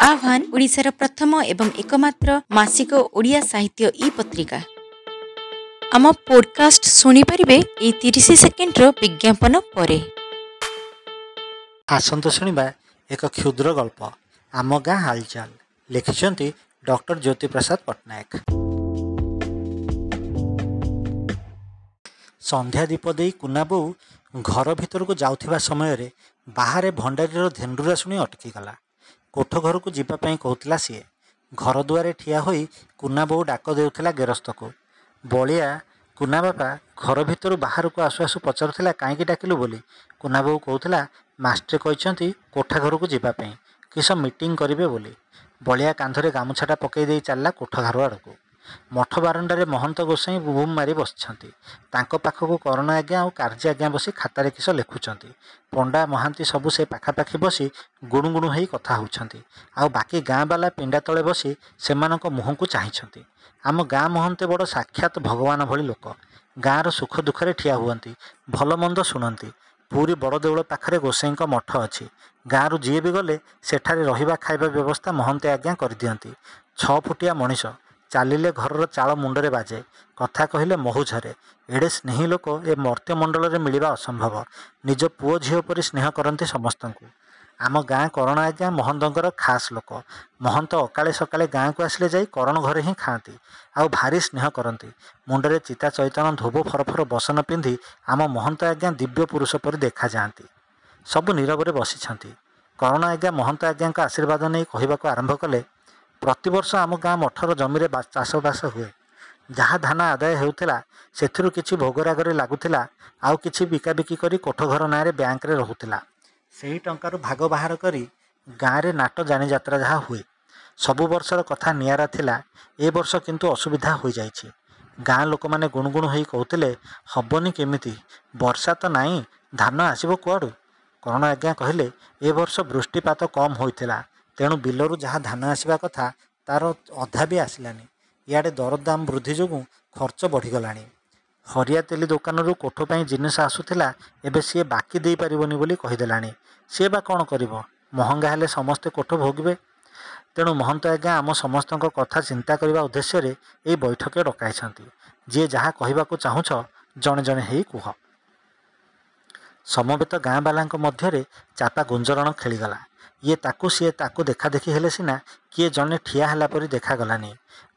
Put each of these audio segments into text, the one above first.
ଆହ୍ୱାନ ଓଡ଼ିଶାର ପ୍ରଥମ ଏବଂ ଏକମାତ୍ର ମାସିକ ଓଡ଼ିଆ ସାହିତ୍ୟ ଇ ପତ୍ରିକା। ଆମ ପୋଡକାଷ୍ଟ ଶୁଣିପାରିବେ ଏଇ ତିରିଶ ସେକେଣ୍ଡର ବିଜ୍ଞାପନ ପରେ। ଆସନ୍ତୁ ଶୁଣିବା ଏକ କ୍ଷୁଦ୍ର ଗଳ୍ପ ଆମ ଗାଁ ହାଲଚାଲ ଲେଖିଛନ୍ତି ଡକ୍ଟର ଜ୍ୟୋତିପ୍ରସାଦ ପଟ୍ଟନାୟକ। ସନ୍ଧ୍ୟା ଦୀପ ଦେଇ କୁନା ବୋଉ ଘର ଭିତରକୁ ଯାଉଥିବା ସମୟରେ ବାହାରେ ଭଣ୍ଡାରୀର ଧେଣ୍ଡୁରା ଶୁଣି ଅଟକିଗଲା। କୋଠ ଘରକୁ ଯିବା ପାଇଁ କହୁଥିଲା ସିଏ। ଘର ଦୁଆରେ ଠିଆ ହୋଇ କୁନା ବୋଉ ଡାକ ଦେଉଥିଲା ଗେରସ୍ତକୁ। ବଳିଆ କୁନା ବାପା ଘର ଭିତରୁ ବାହାରକୁ ଆସୁ ଆସୁ ପଚାରୁଥିଲା କାହିଁକି ଡାକିଲୁ ବୋଲି? କୁନା ବୋଉ କହୁଥିଲା ମାଷ୍ଟ୍ରେ କହିଛନ୍ତି କୋଠା ଘରକୁ ଯିବା ପାଇଁ। କିସ ମିଟିଂ କରିବେ ବୋଲି? ବଳିଆ କାନ୍ଧରେ ଗାମୁଛାଟା ପକାଇ ଦେଇ ଚାଲିଲା କୋଠ ଘର ଆଡ଼କୁ। ମଠ ବାରଣ୍ଡାରେ ମହନ୍ତ ଗୋସାଇଁ ବୁମ୍ ମାରି ବସିଛନ୍ତି। ତାଙ୍କ ପାଖକୁ କରଣ ଆଜ୍ଞା ଆଉ କାର୍ଯ୍ୟ ଆଜ୍ଞା ବସି ଖାତାରେ କିସ ଲେଖୁଛନ୍ତି। ପଣ୍ଡା ମହାନ୍ତି ସବୁ ସେ ପାଖାପାଖି ବସି ଗୁଣୁ ଗୁଣୁ ହେଇ କଥା ହେଉଛନ୍ତି। ଆଉ ବାକି ଗାଁ ବାଲା ପିଣ୍ଡା ତଳେ ବସି ସେମାନଙ୍କ ମୁହଁକୁ ଚାହିଁଛନ୍ତି। ଆମ ଗାଁ ମହନ୍ତେ ବଡ଼ ସାକ୍ଷାତ ଭଗବାନ ଭଳି ଲୋକ। ଗାଁର ସୁଖ ଦୁଃଖରେ ଠିଆ ହୁଅନ୍ତି। ଭଲ ମନ୍ଦ ଶୁଣନ୍ତି। ପୁରୀ ବଡ଼ ଦେଉଳ ପାଖରେ ଗୋସାଇଁଙ୍କ ମଠ ଅଛି। ଗାଁରୁ ଯିଏ ବି ଗଲେ ସେଠାରେ ରହିବା ଖାଇବା ବ୍ୟବସ୍ଥା ମହନ୍ତେ ଆଜ୍ଞା କରିଦିଅନ୍ତି। ଛଅ ଫୁଟିଆ ମଣିଷ। ଚାଲିଲେ ଘରର ଚାଳ ମୁଣ୍ଡରେ ବାଜେ। କଥା କହିଲେ ମହୁ ଝରେ ଏଡ଼େ ସ୍ନେହୀ ଲୋକ ଏ ମର୍ତ୍ତ୍ୟମଣ୍ଡଳରେ ମିଳିବା ଅସମ୍ଭବ। ନିଜ ପୁଅ ଝିଅ ପରି ସ୍ନେହ କରନ୍ତି ସମସ୍ତଙ୍କୁ। ଆମ ଗାଁ କରଣ ଆଜ୍ଞା ମହନ୍ତଙ୍କର ଖାସ୍ ଲୋକ। ମହନ୍ତ ଅକାଳେ ସକାଳେ ଗାଁକୁ ଆସିଲେ ଯାଇ କରଣ ଘରେ ହିଁ ଖାଆନ୍ତି। ଆଉ ଭାରି ସ୍ନେହ କରନ୍ତି। ମୁଣ୍ଡରେ ଚିତା ଚୈତନ ଧୋବ ଫରଫର ବସନ ପିନ୍ଧି ଆମ ମହନ୍ତ ଆଜ୍ଞା ଦିବ୍ୟ ପୁରୁଷ ପରି ଦେଖାଯାଆନ୍ତି। ସବୁ ନୀରବରେ ବସିଛନ୍ତି। କରଣ ଆଜ୍ଞା ମହନ୍ତ ଆଜ୍ଞାଙ୍କ ଆଶୀର୍ବାଦ ନେଇ କହିବାକୁ ଆରମ୍ଭ କଲେ ପ୍ରତିବର୍ଷ ଆମ ଗାଁ ମଠର ଜମିରେ ଚାଷବାସ ହୁଏ। ଯାହା ଧାନ ଆଦାୟ ହେଉଥିଲା ସେଥିରୁ କିଛି ଭୋଗରାଗରେ ଲାଗୁଥିଲା ଆଉ କିଛି ବିକାବିକି କରି କୋଠ ଘର ନାଁରେ ବ୍ୟାଙ୍କରେ ରହୁଥିଲା। ସେହି ଟଙ୍କାରୁ ଭାଗ ବାହାର କରି ଗାଁରେ ନାଟ ଯାନିଯାତ୍ରା ଯାହା ହୁଏ। ସବୁ ବର୍ଷର କଥା ନିଆରା ଥିଲା ଏ ବର୍ଷ କିନ୍ତୁ ଅସୁବିଧା ହୋଇଯାଇଛି। ଗାଁ ଲୋକମାନେ ଗୁଣୁଗୁଣୁ ହୋଇ କହୁଥିଲେ ହବନି କେମିତି? ବର୍ଷା ତ ନାହିଁ ଧାନ ଆସିବ କୁଆଡ଼ୁ? କରଣ ଆଜ୍ଞା କହିଲେ ଏ ବର୍ଷ ବୃଷ୍ଟିପାତ କମ୍ ହୋଇଥିଲା। ତେଣୁ ବିଲରୁ ଯାହା ଧାନ ଆସିବା କଥା ତାର ଅଧା ବି ଆସିଲାନି। ଇଆଡ଼େ ଦରଦାମ ବୃଦ୍ଧି ଯୋଗୁଁ ଖର୍ଚ୍ଚ ବଢ଼ିଗଲାଣି। ହରିଆ ତେଲି ଦୋକାନରୁ କୋଠ ପାଇଁ ଜିନିଷ ଆସୁଥିଲା ଏବେ ସିଏ ବାକି ଦେଇପାରିବନି ବୋଲି କହିଦେଲାଣି। ସିଏ ବା କ'ଣ କରିବ? ମହଙ୍ଗା ହେଲେ ସମସ୍ତେ କୋଠ ଭୋଗିବେ। ତେଣୁ ମହନ୍ତ ଆଜ୍ଞା ଆମ ସମସ୍ତଙ୍କ କଥା ଚିନ୍ତା କରିବା ଉଦ୍ଦେଶ୍ୟରେ ଏଇ ବୈଠକ ଡକାଇଛନ୍ତି। ଯିଏ ଯାହା କହିବାକୁ ଚାହୁଁଛ ଜଣେ ଜଣେ ହେଇ କୁହ। ସମବେତ ଗାଁବାଲାଙ୍କ ମଧ୍ୟରେ ଚାପା ଗୁଞ୍ଜରଣ ଖେଳିଗଲା। ଇଏ ତାକୁ ସିଏ ତାକୁ ଦେଖାଦେଖି ହେଲେ ସିନା କିଏ ଜଣେ ଠିଆ ହେଲା ପରି ଦେଖାଗଲାନି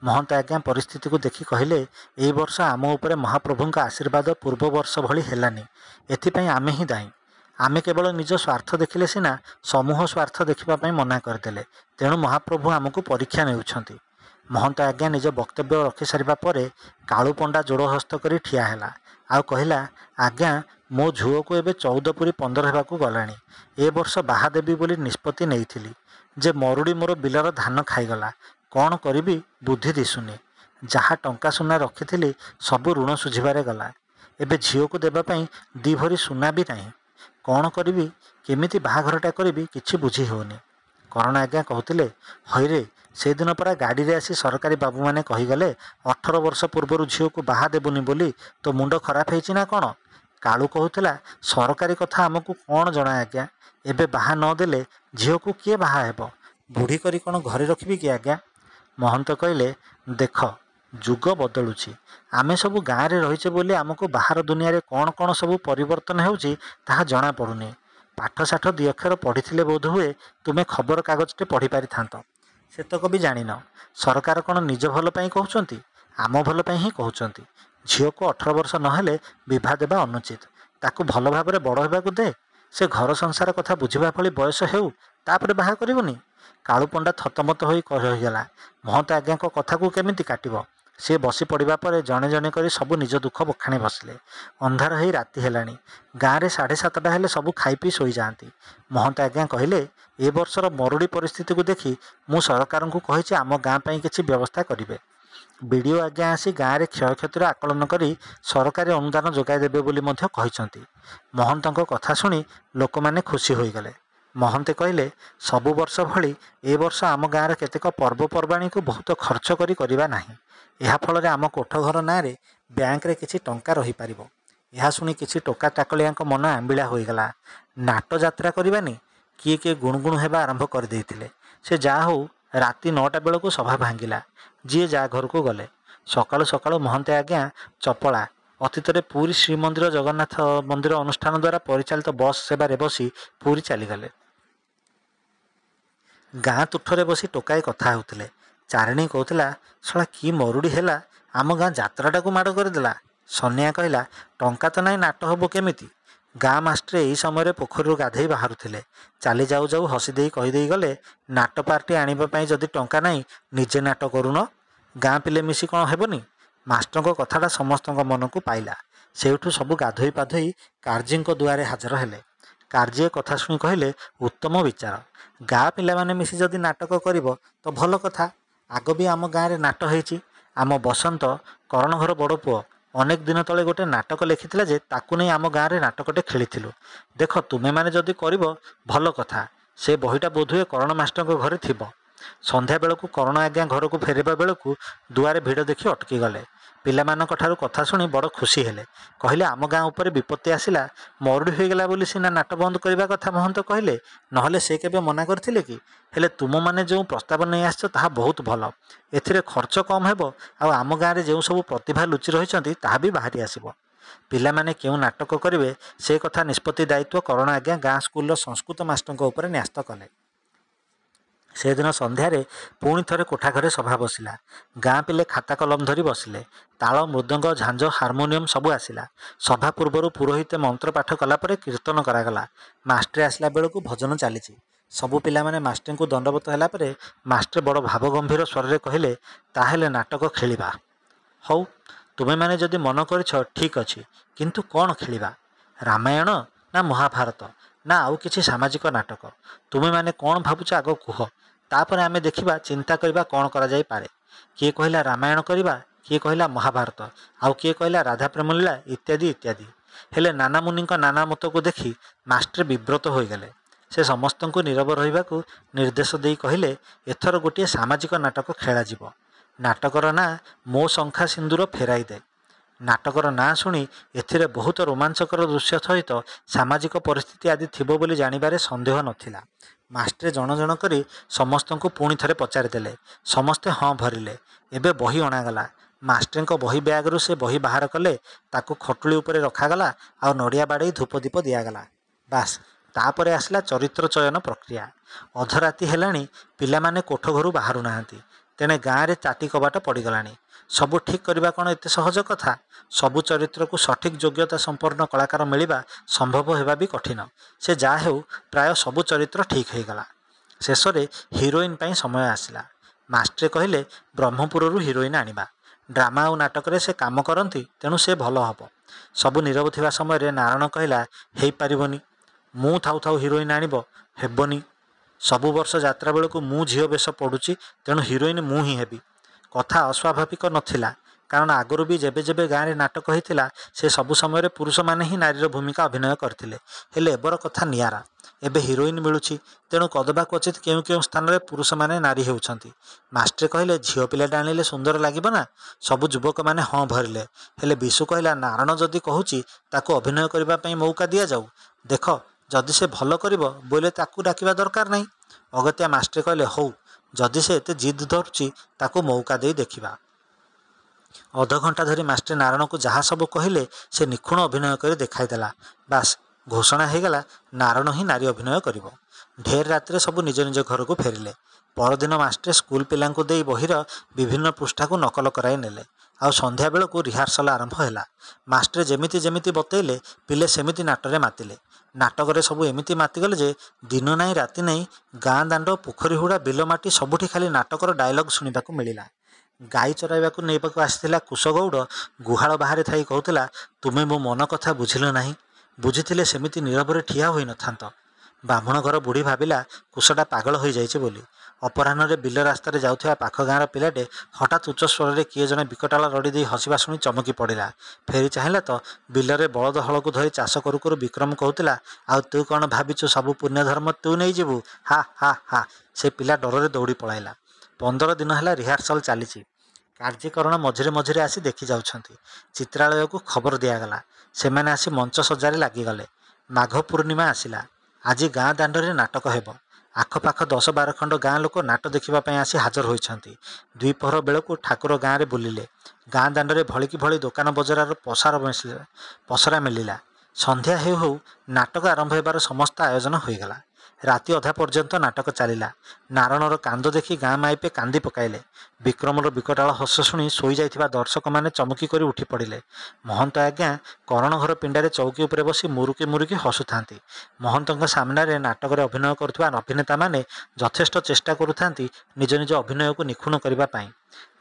ମହନ୍ତ ଆଜ୍ଞା ପରିସ୍ଥିତିକୁ ଦେଖି କହିଲେ ଏଇ ବର୍ଷ ଆମ ଉପରେ ମହାପ୍ରଭୁଙ୍କ ଆଶୀର୍ବାଦ ପୂର୍ବ ବର୍ଷ ଭଳି ହେଲାନି ଏଥିପାଇଁ ଆମେ ହିଁ ଦାୟୀ ଆମେ କେବଳ ନିଜ ସ୍ୱାର୍ଥ ଦେଖିଲେ ସିନା ସମୂହ ସ୍ୱାର୍ଥ ଦେଖିବା ପାଇଁ ମନା କରିଦେଲେ ତେଣୁ ମହାପ୍ରଭୁ ଆମକୁ ପରୀକ୍ଷା ନେଉଛନ୍ତି ମହନ୍ତ ଆଜ୍ଞା ନିଜ ବକ୍ତବ୍ୟ ରଖିସାରିବା ପରେ କାଳୁ ପଣ୍ଡା ଯୋଡ଼ ହସ୍ତ କରି ଠିଆ ହେଲା ଆଉ କହିଲା ଆଜ୍ଞା ମୋ ଝୁଅକୁ ଏବେ ଚଉଦ ପୁରୀ ପନ୍ଦର ହେବାକୁ ଗଲାଣି। ଏ ବର୍ଷ ବାହା ଦେବି ବୋଲି ନିଷ୍ପତ୍ତି ନେଇଥିଲି ଯେ ମରୁଡ଼ି ମୋର ବିଲର ଧାନ ଖାଇଗଲା। କ'ଣ କରିବି? ବୁଦ୍ଧି ଦିଶୁନି। ଯାହା ଟଙ୍କା ସୁନା ରଖିଥିଲି ସବୁ ଋଣ ଶୁଝିବାରେ ଗଲା। ଏବେ ଝିଅକୁ ଦେବା ପାଇଁ ଦୁଇ ଭରି ସୁନା ବି ନାହିଁ। କ'ଣ କରିବି? କେମିତି ବାହାଘରଟା କରିବି କିଛି ବୁଝି ହେଉନି। କରଣ ଆଜ୍ଞା କହୁଥିଲେ ହଇରେ ସେଦିନ ପରା ଗାଡ଼ିରେ ଆସି ସରକାରୀ ବାବୁମାନେ କହିଗଲେ ଅଠର ବର୍ଷ ପୂର୍ବରୁ ଝିଅକୁ ବାହା ଦେବୁନି ବୋଲି ତୋ ମୁଣ୍ଡ ଖରାପ ହେଇଛି ନା କ'ଣ? କାଳୁ କହୁଥିଲା ସରକାରୀ କଥା ଆମକୁ କ'ଣ ଜଣା ଆଜ୍ଞା? ଏବେ ବାହା ନଦେଲେ ଝିଅକୁ କିଏ ବାହା ହେବ? ବୁଢ଼ୀ କରି କ'ଣ ଘରେ ରଖିବି କି ଆଜ୍ଞା? ମହନ୍ତ କହିଲେ ଦେଖ ଯୁଗ ବଦଳୁଛି। ଆମେ ସବୁ ଗାଁରେ ରହିଛେ ବୋଲି ଆମକୁ ବାହାର ଦୁନିଆରେ କ'ଣ କ'ଣ ସବୁ ପରିବର୍ତ୍ତନ ହେଉଛି ତାହା ଜଣାପଡ଼ୁନି ପାଠଶାଠ ଦୁଇ ଅକ୍ଷର ପଢ଼ିଥିଲେ ବୋଧ ହୁଏ ତୁମେ ଖବରକାଗଜଟେ ପଢ଼ିପାରିଥାନ୍ତ। ସେତକ ବି ଜାଣିନ। ସରକାର କ'ଣ ନିଜ ଭଲ ପାଇଁ କହୁଛନ୍ତି? ଆମ ଭଲ ପାଇଁ ହିଁ କହୁଛନ୍ତି। ଝିଅକୁ ଅଠର ବର୍ଷ ନହେଲେ ବିବାହ ଦେବା ଅନୁଚିତ। ତାକୁ ଭଲ ଭାବରେ ବଡ଼ ହେବାକୁ ଦେ। ସେ ଘର ସଂସାର କଥା ବୁଝିବା ଭଳି ବୟସ ହେଉ ତାପରେ ବାହା କରିବୁନି। କାଳୁ ପଣ୍ଡା ଥତମତ ହୋଇ ରହିଗଲା। ମହନ୍ତ ଆଜ୍ଞାଙ୍କ କଥାକୁ କେମିତି କାଟିବ? ସେ ବସି ପଡ଼ିବା ପରେ ଜଣେ ଜଣେ କରି ସବୁ ନିଜ ଦୁଃଖ ବଖାଣି ବସିଲେ। ଅନ୍ଧାର ହେଇ ରାତି ହେଲାଣି। ଗାଁରେ ସାଢ଼େ ସାତଟା ହେଲେ ସବୁ ଖାଇ ପିଇ ଶୋଇଯାଆନ୍ତି। ମହନ୍ତ ଆଜ୍ଞା କହିଲେ ଏ ବର୍ଷର ମରୁଡ଼ି ପରିସ୍ଥିତିକୁ ଦେଖି ମୁଁ ସରକାରଙ୍କୁ କହିଛି ଆମ ଗାଁ ପାଇଁ କିଛି ବ୍ୟବସ୍ଥା କରିବେ। ବିଡ଼ିଓ ଆଜ୍ଞା ଆସି ଗାଁରେ କ୍ଷୟକ୍ଷତିର ଆକଳନ କରି ସରକାରୀ ଅନୁଦାନ ଯୋଗାଇ ଦେବେ ବୋଲି ମଧ୍ୟ କହିଛନ୍ତି। ମହନ୍ତଙ୍କ କଥା ଶୁଣି ଲୋକମାନେ ଖୁସି ହୋଇଗଲେ। ମହନ୍ତେ କହିଲେ ସବୁ ବର୍ଷ ଭଳି ଏ ବର୍ଷ ଆମ ଗାଁର କେତେକ ପର୍ବପର୍ବାଣୀକୁ ବହୁତ ଖର୍ଚ୍ଚ କରି କରିବା ନାହିଁ। ଏହାଫଳରେ ଆମ କୋଠଘର ନାଁରେ ବ୍ୟାଙ୍କରେ କିଛି ଟଙ୍କା ରହିପାରିବ ଏହା ଶୁଣି କିଛି ଟୋକା ଟାକଳିଆଙ୍କ ମନ ଆମ୍ବିଳା ହୋଇଗଲା। ନାଟ ଯାତ୍ରା କରିବାନି କିଏ କିଏ ଗୁଣୁଗୁଣୁ ହେବା ଆରମ୍ଭ କରିଦେଇଥିଲେ। ସେ ଯାହା ହଉ ରାତି ନଅଟା ବେଳକୁ ସଭା ଭାଙ୍ଗିଲା। ଯିଏ ଯାହା ଘରକୁ ଗଲେ। ସକାଳୁ ସକାଳୁ ମହନ୍ତେ ଆଜ୍ଞା ଚପଳା। ଅତୀତରେ ପୁରୀ ଶ୍ରୀମନ୍ଦିର ଜଗନ୍ନାଥ ମନ୍ଦିର ଅନୁଷ୍ଠାନ ଦ୍ୱାରା ପରିଚାଳିତ ବସ୍ ସେବାରେ ବସି ପୁରୀ ଚାଲିଗଲେ। ଗାଁ ତୁଠରେ ବସି ଟୋକାଏ କଥା ହେଉଥିଲେ। ଚାରିଣୀ କହୁଥିଲା ଶଳା କି ମରୁଡ଼ି ହେଲା ଆମ ଗାଁ ଯାତ୍ରାଟାକୁ ମାଡ଼ କରିଦେଲା। ସନିଆ କହିଲା ଟଙ୍କା ତ ନାହିଁ ନାଟ ହେବ କେମିତି? ଗାଁ ମାଷ୍ଟ୍ରେ ଏହି ସମୟରେ ପୋଖରୀରୁ ଗାଧେଇ ବାହାରୁଥିଲେ। ଚାଲି ଯାଉ ଯାଉ ହସି ଦେଇ କହିଦେଇ ଗଲେ ନାଟ ପାର୍ଟି ଆଣିବା ପାଇଁ ଯଦି ଟଙ୍କା ନାହିଁ ନିଜେ ନାଟ କରୁନ। ଗାଁ ପିଲେ ମିଶି କ'ଣ ହେବନି? ମାଷ୍ଟରଙ୍କ କଥାଟା ସମସ୍ତଙ୍କ ମନକୁ ପାଇଲା। ସେଇଠୁ ସବୁ ଗାଧୋଇ ପାଧୋଇ କାର୍ଜିଙ୍କ ଦୁଆରେ ହାଜର ହେଲେ। କାର୍ଯ୍ୟ କଥା ଶୁଣି କହିଲେ ଉତ୍ତମ ବିଚାର। ଗାଁ ପିଲାମାନେ ମିଶି ଯଦି ନାଟକ କରିବ ତ ଭଲ କଥା। ଆଗ ବି ଆମ ଗାଁରେ ନାଟ ହେଇଛି। ଆମ ବସନ୍ତ କରଣ ଘର ବଡ଼ ପୁଅ ଅନେକ ଦିନ ତଳେ ଗୋଟେ ନାଟକ ଲେଖିଥିଲା ଯେ ତାକୁ ନେଇ ଆମ ଗାଁରେ ନାଟକଟେ ଖେଳିଥିଲୁ। ଦେଖ ତୁମେମାନେ ଯଦି କରିବ ଭଲ କଥା। ସେ ବହିଟା ବୋଧହୁଏ କରଣ ମାଷ୍ଟରଙ୍କ ଘରେ ଥିବ। ସନ୍ଧ୍ୟାବେଳକୁ କରଣ ଆଜ୍ଞା ଘରକୁ ଫେରିବା ବେଳକୁ ଦୁଆରେ ଭିଡ଼ ଦେଖି ଅଟକି ଗଲେ ପିଲାମାନଙ୍କ ଠାରୁ କଥା ଶୁଣି ବଡ଼ ଖୁସି ହେଲେ। କହିଲେ ଆମ ଗାଁ ଉପରେ ବିପତ୍ତି ଆସିଲା ମରୁଡ଼ି ହୋଇଗଲା ବୋଲି ସିନା ନାଟ ବନ୍ଦ କରିବା କଥା ମହନ୍ତ କହିଲେ ନହେଲେ ସେ କେବେ ମନା କରିଥିଲେ କି? ହେଲେ ତୁମମାନେ ଯେଉଁ ପ୍ରସ୍ତାବ ନେଇ ଆସିଛ ତାହା ବହୁତ ଭଲ। ଏଥିରେ ଖର୍ଚ୍ଚ କମ୍ ହେବ ଆଉ ଆମ ଗାଁରେ ଯେଉଁ ସବୁ ପ୍ରତିଭା ଲୁଚି ରହିଛନ୍ତି ତାହା ବି ବାହାରି ଆସିବ। ପିଲାମାନେ କେଉଁ ନାଟକ କରିବେ ସେ କଥା ନିଷ୍ପତ୍ତି ଦାୟିତ୍ୱ କରଣ ଆଜ୍ଞା ଗାଁ ସ୍କୁଲର ସଂସ୍କୃତ ମାଷ୍ଟରଙ୍କ ଉପରେ ନ୍ୟସ୍ତ କଲେ। ସେଦିନ ସନ୍ଧ୍ୟାରେ ପୁଣି ଥରେ କୋଠା ଘରେ ସଭା ବସିଲା। ଗାଁ ପିଲେ ଖାତା କଲମ ଧରି ବସିଲେ। ତାଳ ମୃଦଙ୍ଗ ଝାଞ୍ଜ ହାରମୋନିୟମ ସବୁ ଆସିଲା। ସଭା ପୂର୍ବରୁ ପୁରୋହିତ ମନ୍ତ୍ର ପାଠ କଲା ପରେ କୀର୍ତ୍ତନ କରାଗଲା। ମାଷ୍ଟ୍ରେ ଆସିଲା ବେଳକୁ ଭଜନ ଚାଲିଛି। ସବୁ ପିଲାମାନେ ମାଷ୍ଟ୍ରଙ୍କୁ ଦଣ୍ଡବତ ହେଲା ପରେ ମାଷ୍ଟ୍ରେ ବଡ଼ ଭାବଗମ୍ଭୀର ସ୍ୱରରେ କହିଲେ ତାହେଲେ ନାଟକ ଖେଳିବା। ହଉ ତୁମେମାନେ ଯଦି ମନ କରିଛ ଠିକ୍ ଅଛି। କିନ୍ତୁ କ'ଣ ଖେଳିବା? ରାମାୟଣ ନା ମହାଭାରତ? ନା ଆଉ କିଛି ସାମାଜିକ ନାଟକ। ତୁମେମାନେ କ'ଣ ଭାବୁଛ ଆଗ କୁହ। ତାପରେ ଆମେ ଦେଖିବା ଚିନ୍ତା କରିବା କ'ଣ କରାଯାଇପାରେ। କିଏ କହିଲା ରାମାୟଣ କରିବା କିଏ କହିଲା ମହାଭାରତ ଆଉ କିଏ କହିଲା ରାଧା ପ୍ରେମଲୀଳା ଇତ୍ୟାଦି ଇତ୍ୟାଦି। ହେଲେ ନାନା ମୁନିଙ୍କ ନାନା ମତକୁ ଦେଖି ମାଷ୍ଟ୍ରେ ବିବ୍ରତ ହୋଇଗଲେ। ସେ ସମସ୍ତଙ୍କୁ ନୀରବ ରହିବାକୁ ନିର୍ଦ୍ଦେଶ ଦେଇ କହିଲେ ଏଥର ଗୋଟିଏ ସାମାଜିକ ନାଟକ ଖେଳାଯିବ। ନାଟକର ନାଁ ମୋ ଶଙ୍ଖା ସିନ୍ଦୁର ଫେରାଇ ଦେ। ନାଟକର ନାଁ ଶୁଣି ଏଥିରେ ବହୁତ ରୋମାଞ୍ଚକର ଦୃଶ୍ୟ ସହିତ ସାମାଜିକ ପରିସ୍ଥିତି ଆଦି ଥିବ ବୋଲି ଜାଣିବାରେ ସନ୍ଦେହ ନଥିଲା। ମାଷ୍ଟ୍ରେ ଜଣ ଜଣ କରି ସମସ୍ତଙ୍କୁ ପୁଣି ଥରେ ପଚାରିଦେଲେ। ସମସ୍ତେ ହଁ ଭରିଲେ। ଏବେ ବହି ଅଣାଗଲା। ମାଷ୍ଟ୍ରେଙ୍କ ବହି ବ୍ୟାଗରୁ ସେ ବହି ବାହାର କଲେ ତାକୁ ଖଟୁଳି ଉପରେ ରଖାଗଲା ଆଉ ନଡ଼ିଆ ବାଡ଼େଇ ଧୂପଦୀପ ଦିଆଗଲା। ବାସ୍ ତାପରେ ଆସିଲା ଚରିତ୍ର ଚୟନ ପ୍ରକ୍ରିୟା। ଅଧରାତି ହେଲାଣି ପିଲାମାନେ କୋଠ ଘରୁ ବାହାରୁ ନାହାନ୍ତି ତେଣେ ଗାଁରେ ଚାଟି କବାଟ ପଡ଼ିଗଲାଣି। ସବୁ ଠିକ୍ କରିବା କ'ଣ ଏତେ ସହଜ କଥା? ସବୁ ଚରିତ୍ରକୁ ସଠିକ୍ ଯୋଗ୍ୟତା ସମ୍ପନ୍ନ କଳାକାର ମିଳିବା ସମ୍ଭବ ହେବା ବି କଠିନ। ସେ ଯାହା ହେଉ ପ୍ରାୟ ସବୁ ଚରିତ୍ର ଠିକ୍ ହୋଇଗଲା। ଶେଷରେ ହିରୋଇନ୍ ପାଇଁ ସମୟ ଆସିଲା। ମାଷ୍ଟ୍ରେ କହିଲେ ବ୍ରହ୍ମପୁରରୁ ହିରୋଇନ୍ ଆଣିବା। ଡ୍ରାମା ଆଉ ନାଟକରେ ସେ କାମ କରନ୍ତି ତେଣୁ ସେ ଭଲ ହେବ। ସବୁ ନୀରବ ଥିବା ସମୟରେ ନାରାୟଣ କହିଲା ହେଇପାରିବନି। ମୁଁ ଥାଉ ଥାଉ ହିରୋଇନ୍ ଆଣିବ ହେବନି। ସବୁ ବର୍ଷ ଯାତ୍ରା ବେଳକୁ ମୁଁ ଝିଅ ବେଶ ପଡ଼ୁଛି ତେଣୁ ହିରୋଇନ୍ ମୁଁ ହିଁ ହେବି। କଥା ଅସ୍ୱାଭାବିକ ନଥିଲା କାରଣ ଆଗରୁ ବି ଯେବେ ଯେବେ ଗାଁରେ ନାଟକ ହୋଇଥିଲା ସେ ସବୁ ସମୟରେ ପୁରୁଷମାନେ ହିଁ ନାରୀର ଭୂମିକା ଅଭିନୟ କରିଥିଲେ। ହେଲେ ଏବର କଥା ନିଆରା। ଏବେ ହିରୋଇନ୍ ମିଳୁଛି ତେଣୁ କଦବା କ୍ୱଚିତ କେଉଁ କେଉଁ ସ୍ଥାନରେ ପୁରୁଷମାନେ ନାରୀ ହେଉଛନ୍ତି। ମାଷ୍ଟ୍ରେ କହିଲେ ଝିଅ ପିଲାଟା ଆଣିଲେ ସୁନ୍ଦର ଲାଗିବ ନା? ସବୁ ଯୁବକମାନେ ହଁ ଭରିଲେ। ହେଲେ ବିଶୁ କହିଲା ନାରଣ ଯଦି କହୁଛି ତାକୁ ଅଭିନୟ କରିବା ପାଇଁ ମୌକା ଦିଆଯାଉ। ଦେଖ ଯଦି ସେ ଭଲ କରିବ ବୋଇଲେ ତାକୁ ଡାକିବା ଦରକାର ନାହିଁ। ଅଗତ୍ୟା ମାଷ୍ଟ୍ରେ କହିଲେ ହଉ ଯଦି ସେ ଏତେ ଜିଦ୍ ଧରୁଛି ତାକୁ ମୌକା ଦେଇ ଦେଖିବା। ଅଧଘଣ୍ଟା ଧରି ମାଷ୍ଟ୍ରେ ନାରାୟଣକୁ ଯାହା ସବୁ କହିଲେ ସେ ନିଖୁଣ ଅଭିନୟ କରି ଦେଖାଇଦେଲା। ବାସ୍ ଘୋଷଣା ହେଇଗଲା ନାରଣ ହିଁ ନାରୀ ଅଭିନୟ କରିବ। ଢେର ରାତିରେ ସବୁ ନିଜ ନିଜ ଘରକୁ ଫେରିଲେ। ପରଦିନ ମାଷ୍ଟ୍ରେ ସ୍କୁଲ ପିଲାଙ୍କୁ ଦେଇ ବହିର ବିଭିନ୍ନ ପୃଷ୍ଠାକୁ ନକଲ କରାଇ ନେଲେ। ଆଉ ସନ୍ଧ୍ୟା ବେଳକୁ ରିହାର୍ସଲ ଆରମ୍ଭ ହେଲା। ମାଷ୍ଟ୍ରେ ଯେମିତି ଯେମିତି ବତେଇଲେ ପିଲେ ସେମିତି ନାଟରେ ମାତିଲେ। ନାଟକରେ ସବୁ ଏମିତି ମାତିଗଲେ ଯେ ଦିନ ନାହିଁ ରାତି ନାହିଁ ଗାଁ ଦାଣ୍ଡ ପୋଖରୀ ହୁଡ଼ା ବିଲ ମାଟି ସବୁଠି ଖାଲି ନାଟକର ଡାଇଲଗ୍ ଶୁଣିବାକୁ ମିଳିଲା। ଗାଈ ଚରାଇବାକୁ ନେବାକୁ ଆସିଥିଲା କୁଶଗୌଡ଼ ଗୁହାଳ ବାହାରେ ଥାଇ କହୁଥିଲା ତୁମେ ମୋ ମନ କଥା ବୁଝିଲ ନାହିଁ। ବୁଝିଥିଲେ ସେମିତି ନୀରବରେ ଠିଆ ହୋଇନଥାନ୍ତ। ବ୍ରାହ୍ମଣ ଘର ବୁଢ଼ୀ ଭାବିଲା କୁଶଟା ପାଗଳ ହୋଇଯାଇଛି ବୋଲି। ଅପରାହ୍ନରେ ବିଲ ରାସ୍ତାରେ ଯାଉଥିବା ପାଖ ଗାଁର ପିଲାଟେ ହଠାତ୍ ଉଚ୍ଚ ସ୍ୱରରେ କିଏ ଜଣେ ବିକଟାଳ ରଡ଼ି ଦେଇ ହସିବା ଶୁଣି ଚମକି ପଡ଼ିଲା। ଫେରି ଚାହିଁଲା ତ ବିଲରେ ବଳଦ ହଳକୁ ଧରି ଚାଷ କରୁ କରୁ ବିକ୍ରମ କହୁଥିଲା ଆଉ ତୁ କ'ଣ ଭାବିଛୁ ସବୁ ପୁଣ୍ୟ ଧର୍ମ ତୁ ନେଇଯିବୁ? ହା ହା ହା। ସେ ପିଲା ଡରରେ ଦୌଡ଼ି ପଳାଇଲା। ପନ୍ଦର ଦିନ ହେଲା ରିହାର୍ସଲ ଚାଲିଛି। କାର୍ଯ୍ୟକରଣ ମଝିରେ ମଝିରେ ଆସି ଦେଖି ଯାଉଛନ୍ତି। ଚିତ୍ରାଳୟକୁ ଖବର ଦିଆଗଲା। ସେମାନେ ଆସି ମଞ୍ଚ ସଜାରେ ଲାଗିଗଲେ। ମାଘ ପୂର୍ଣ୍ଣିମା ଆସିଲା। ଆଜି ଗାଁ ଦାଣ୍ଡରେ ନାଟକ ହେବ। ଆଖପାଖ ଦଶ ବାର ଖଣ୍ଡ ଗାଁ ଲୋକ ନାଟ ଦେଖିବା ପାଇଁ ଆସି ହାଜର ହୋଇଛନ୍ତି। ଦ୍ୱିପହର ବେଳକୁ ଠାକୁର ଗାଁରେ ବୁଲିଲେ। ଗାଁ ଦାଣ୍ଡରେ ଭଳିକି ଭଳି ଦୋକାନ ବଜାରର ପସାର ପସରା ମିଳିଲା ସନ୍ଧ୍ୟା ହେଉ ହେଉ ନାଟକ ଆରମ୍ଭ ହେବାର ସମସ୍ତ ଆୟୋଜନ ହୋଇଗଲା। ରାତି ଅଧା ପର୍ଯ୍ୟନ୍ତ ନାଟକ ଚାଲିଲା। ନାରଣର କାନ୍ଦ ଦେଖି ଗାଁ ମାଇପେ କାନ୍ଦି ପକାଇଲେ। ବିକ୍ରମର ବିକଟାଳ ହସ ଶୁଣି ଶୋଇଯାଇଥିବା ଦର୍ଶକମାନେ ଚମକି କରି ଉଠି ପଡ଼ିଲେ। ମହନ୍ତ ଆଜ୍ଞା କରଣ ଘର ପିଣ୍ଡାରେ ଚୌକି ଉପରେ ବସି ମୁରୁକି ମୁରୁକି ହସୁଥାନ୍ତି। ମହନ୍ତଙ୍କ ସାମ୍ନାରେ ନାଟକରେ ଅଭିନୟ କରୁଥିବା ଅଭିନେତାମାନେ ଯଥେଷ୍ଟ ଚେଷ୍ଟା କରୁଥାନ୍ତି ନିଜ ନିଜ ଅଭିନୟକୁ ନିଖୁଣ କରିବା ପାଇଁ।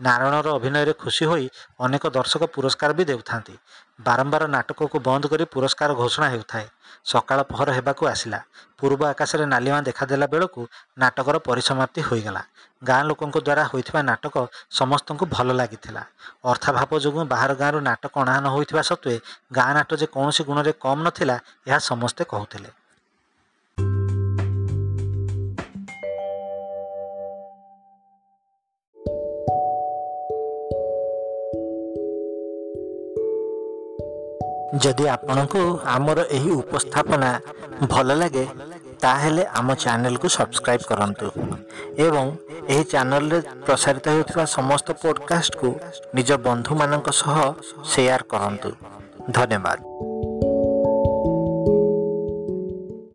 ନାରାୟଣର ଅଭିନୟରେ ଖୁସି ହୋଇ ଅନେକ ଦର୍ଶକ ପୁରସ୍କାର ବି ଦେଉଥାନ୍ତି। ବାରମ୍ବାର ନାଟକକୁ ବନ୍ଦ କରି ପୁରସ୍କାର ଘୋଷଣା ହେଉଥାଏ। ସକାଳ ପହର ହେବାକୁ ଆସିଲା। ପୂର୍ବ ଆକାଶରେ ନାଲିମା ଦେଖାଦେଲା ବେଳକୁ ନାଟକର ପରିସମାପ୍ତି ହୋଇଗଲା। ଗାଁ ଲୋକଙ୍କ ଦ୍ୱାରା ହୋଇଥିବା ନାଟକ ସମସ୍ତଙ୍କୁ ଭଲ ଲାଗିଥିଲା। ଅର୍ଥାଭାବ ଯୋଗୁଁ ବାହାର ଗାଁରୁ ନାଟକ ଅଣା ନ ହୋଇଥିବା ସତ୍ତ୍ୱେ ଗାଁ ନାଟ ଯେ କୌଣସି ଗୁଣରେ କମ୍ ନଥିଲା ଏହା ସମସ୍ତେ କହୁଥିଲେ। ଯଦି ଆପଣଙ୍କୁ ଆମର ଏହି ଉପସ୍ଥାପନା ଭଲ ଲାଗେ ତାହେଲେ ଆମ ଚ୍ୟାନେଲକୁ ସବସ୍କ୍ରାଇବ୍ କରନ୍ତୁ ଏବଂ ଏହି ଚ୍ୟାନେଲରେ ପ୍ରସାରିତ ହେଉଥିବା ସମସ୍ତ ପଡ଼କାଷ୍ଟକୁ ନିଜ ବନ୍ଧୁମାନଙ୍କ ସହ ସେୟାର କରନ୍ତୁ ଧନ୍ୟବାଦ